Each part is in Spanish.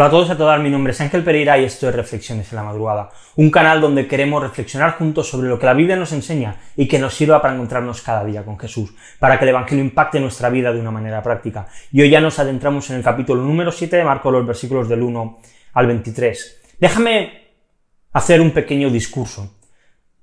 Hola a todos y a todas, mi nombre es Ángel Pereira y esto es Reflexiones en la Madrugada, un canal donde queremos reflexionar juntos sobre lo que la Biblia nos enseña y que nos sirva para encontrarnos cada día con Jesús, para que el Evangelio impacte nuestra vida de una manera práctica. Y hoy ya nos adentramos en el capítulo número 7 de Marco, los versículos del 1 al 23. Déjame hacer un pequeño discurso.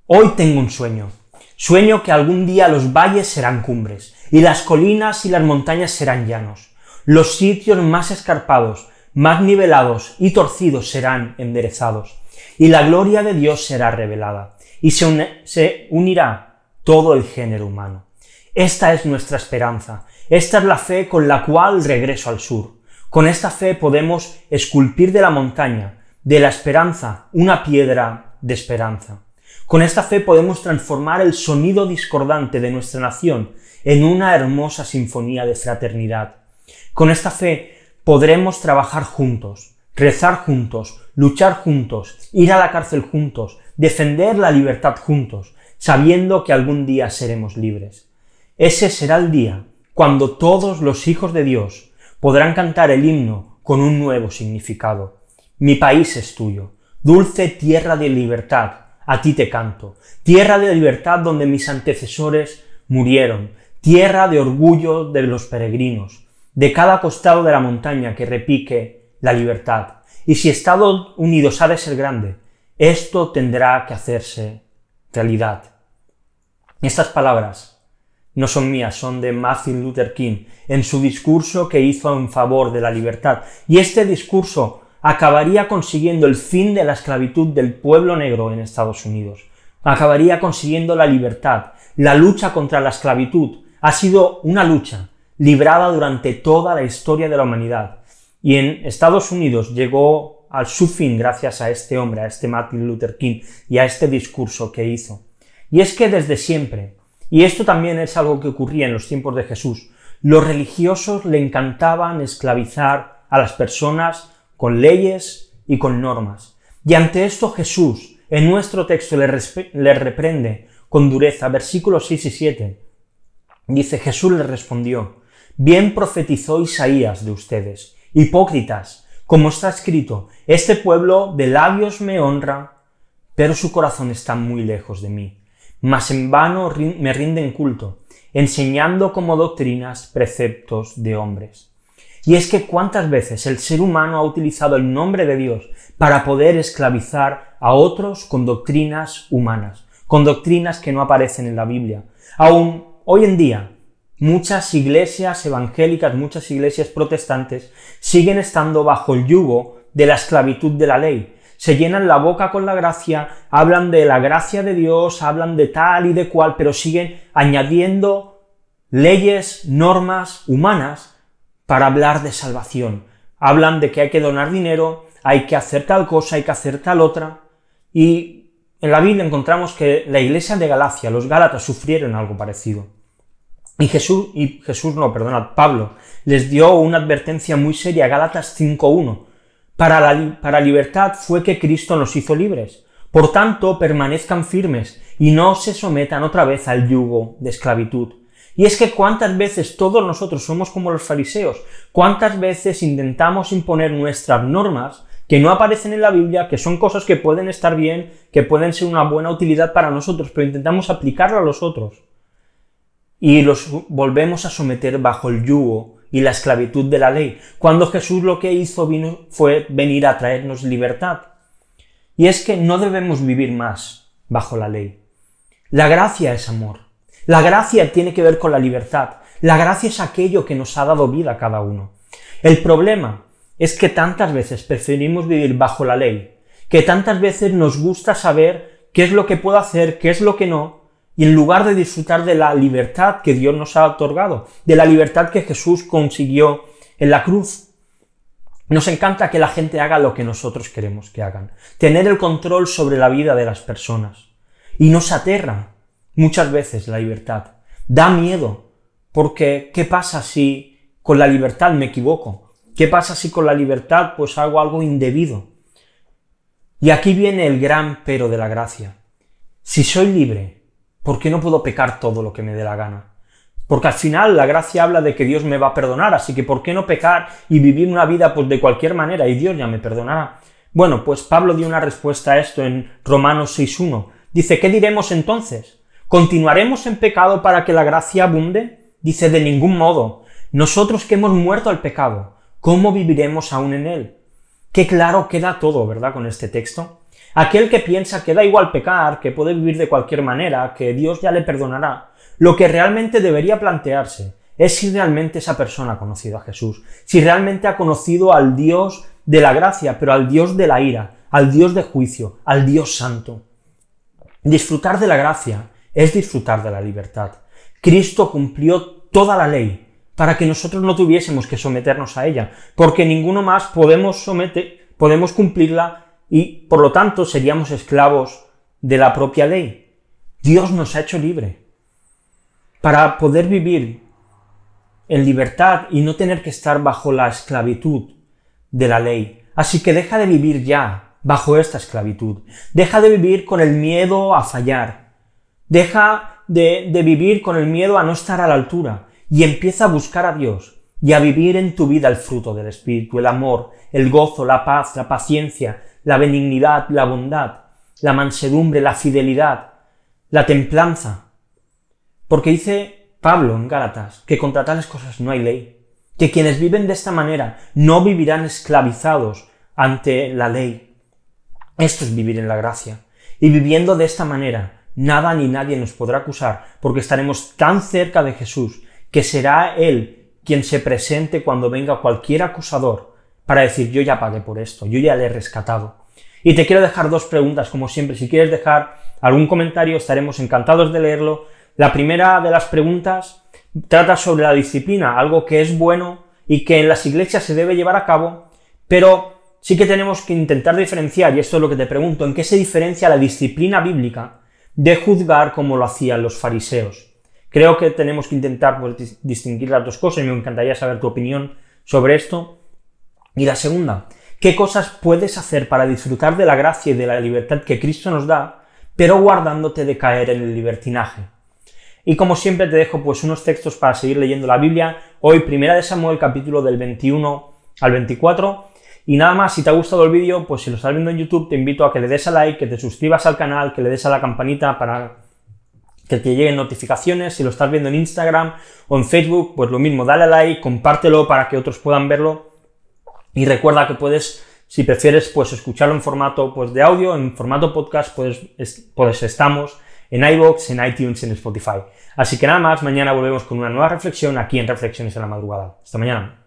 Hoy tengo un sueño. Sueño que algún día los valles serán cumbres, y las colinas y las montañas serán llanos. Los sitios más escarpados, más nivelados y torcidos serán enderezados, y la gloria de Dios será revelada, y se, unirá todo el género humano. Esta es nuestra esperanza, esta es la fe con la cual regreso al sur. Con esta fe podemos esculpir de la montaña, de la esperanza, una piedra de esperanza. Con esta fe podemos transformar el sonido discordante de nuestra nación en una hermosa sinfonía de fraternidad. Con esta fe podremos trabajar juntos, rezar juntos, luchar juntos, ir a la cárcel juntos, defender la libertad juntos, sabiendo que algún día seremos libres. Ese será el día cuando todos los hijos de Dios podrán cantar el himno con un nuevo significado. Mi país es tuyo, dulce tierra de libertad, a ti te canto, tierra de libertad donde mis antecesores murieron, tierra de orgullo de los peregrinos, de cada costado de la montaña que repique la libertad. Y si Estados Unidos ha de ser grande, esto tendrá que hacerse realidad. Estas palabras no son mías, son de Martin Luther King en su discurso que hizo en favor de la libertad. Y este discurso acabaría consiguiendo el fin de la esclavitud del pueblo negro en Estados Unidos. Acabaría consiguiendo la libertad. La lucha contra la esclavitud ha sido una lucha librada durante toda la historia de la humanidad. Y en Estados Unidos llegó al su fin gracias a este hombre, a este Martin Luther King y a este discurso que hizo. Y es que desde siempre, y esto también es algo que ocurría en los tiempos de Jesús, los religiosos le encantaban esclavizar a las personas con leyes y con normas. Y ante esto Jesús, en nuestro texto, le, le reprende con dureza, versículos 6 y 7. Dice, Jesús le respondió, Bien profetizó Isaías de ustedes, hipócritas, como está escrito, este pueblo de labios me honra, pero su corazón está muy lejos de mí. Mas en vano me rinden culto, enseñando como doctrinas preceptos de hombres. Y es que cuántas veces el ser humano ha utilizado el nombre de Dios para poder esclavizar a otros con doctrinas humanas, con doctrinas que no aparecen en la Biblia. Aún hoy en día, Muchas iglesias evangélicas, muchas iglesias protestantes siguen estando bajo el yugo de la esclavitud de la ley. Se llenan la boca con la gracia, hablan de la gracia de Dios, hablan de tal y de cual, pero siguen añadiendo leyes, normas humanas para hablar de salvación. Hablan de que hay que donar dinero, hay que hacer tal cosa, hay que hacer tal otra. Y en la Biblia encontramos que la iglesia de Galacia, los Gálatas, sufrieron algo parecido. Y Jesús, y Jesús no, perdonad, Pablo, les dio una advertencia muy seria, Gálatas 5.1. Para la para libertad fue que Cristo nos hizo libres. Por tanto, permanezcan firmes y no se sometan otra vez al yugo de esclavitud. Y es que cuántas veces todos nosotros somos como los fariseos, cuántas veces intentamos imponer nuestras normas que no aparecen en la Biblia, que son cosas que pueden estar bien, que pueden ser una buena utilidad para nosotros, pero intentamos aplicarlo a los otros y los volvemos a someter bajo el yugo y la esclavitud de la ley, cuando Jesús lo que hizo vino, fue venir a traernos libertad. Y es que no debemos vivir más bajo la ley. La gracia es amor. La gracia tiene que ver con la libertad. La gracia es aquello que nos ha dado vida a cada uno. El problema es que tantas veces preferimos vivir bajo la ley, que tantas veces nos gusta saber qué es lo que puedo hacer, qué es lo que no, y en lugar de disfrutar de la libertad que Dios nos ha otorgado, de la libertad que Jesús consiguió en la cruz, nos encanta que la gente haga lo que nosotros queremos que hagan, tener el control sobre la vida de las personas. Y nos aterra muchas veces la libertad. Da miedo, porque ¿qué pasa si con la libertad me equivoco? ¿Qué pasa si con la libertad pues hago algo indebido? Y aquí viene el gran pero de la gracia. Si soy libre, ¿Por qué no puedo pecar todo lo que me dé la gana? Porque al final la gracia habla de que Dios me va a perdonar, así que ¿por qué no pecar y vivir una vida pues de cualquier manera y Dios ya me perdonará? Bueno, pues Pablo dio una respuesta a esto en Romanos 6.1. Dice, ¿qué diremos entonces? ¿Continuaremos en pecado para que la gracia abunde? Dice, de ningún modo. Nosotros que hemos muerto al pecado, ¿cómo viviremos aún en él? Qué claro queda todo, ¿verdad? Con este texto. Aquel que piensa que da igual pecar, que puede vivir de cualquier manera, que Dios ya le perdonará, lo que realmente debería plantearse es si realmente esa persona ha conocido a Jesús, si realmente ha conocido al Dios de la gracia, pero al Dios de la ira, al Dios de juicio, al Dios santo. Disfrutar de la gracia es disfrutar de la libertad. Cristo cumplió toda la ley para que nosotros no tuviésemos que someternos a ella, porque ninguno más podemos someter, podemos cumplirla y por lo tanto seríamos esclavos de la propia ley. Dios nos ha hecho libre para poder vivir en libertad y no tener que estar bajo la esclavitud de la ley. Así que deja de vivir ya bajo esta esclavitud. Deja de vivir con el miedo a fallar. Deja de, de, vivir con el miedo a no estar a la altura y empieza a buscar a Dios y a vivir en tu vida el fruto del Espíritu, el amor, el gozo, la paz, la paciencia, la benignidad, la bondad, la mansedumbre, la fidelidad, la templanza, porque dice Pablo en Gálatas que contra tales cosas no hay ley, que quienes viven de esta manera no vivirán esclavizados ante la ley. Esto es vivir en la gracia. Y viviendo de esta manera, nada ni nadie nos podrá acusar, porque estaremos tan cerca de Jesús que será Él quien se presente cuando venga cualquier acusador para decir yo ya pagué por esto, yo ya le he rescatado. Y te quiero dejar dos preguntas, como siempre, si quieres dejar algún comentario estaremos encantados de leerlo la primera de las preguntas trata sobre la disciplina, algo que es bueno y que en las iglesias se debe llevar a cabo, pero sí que tenemos que intentar diferenciar, y esto es lo que te pregunto, ¿en qué se diferencia la disciplina bíblica de juzgar como lo hacían los fariseos? Creo que tenemos que intentar pues, distinguir las dos cosas y me encantaría saber tu opinión sobre esto. Y la segunda, ¿qué cosas puedes hacer para disfrutar de la gracia y de la libertad que Cristo nos da, pero guardándote de caer en el libertinaje? Y como siempre te dejo pues unos textos para seguir leyendo la Biblia. Hoy, primera de Samuel, capítulo del 21 al 24. Y nada más, si te ha gustado el vídeo, pues si lo estás viendo en YouTube, te invito a que le des a like, que te suscribas al canal, que le des a la campanita para que te lleguen notificaciones. Si lo estás viendo en Instagram o en Facebook, pues lo mismo, dale a like, compártelo para que otros puedan verlo. Y recuerda que puedes, si prefieres, pues escucharlo en formato pues, de audio, en formato podcast, pues, pues estamos en iVoox, en iTunes, en Spotify. Así que nada más, mañana volvemos con una nueva reflexión aquí en Reflexiones en la Madrugada. Hasta mañana.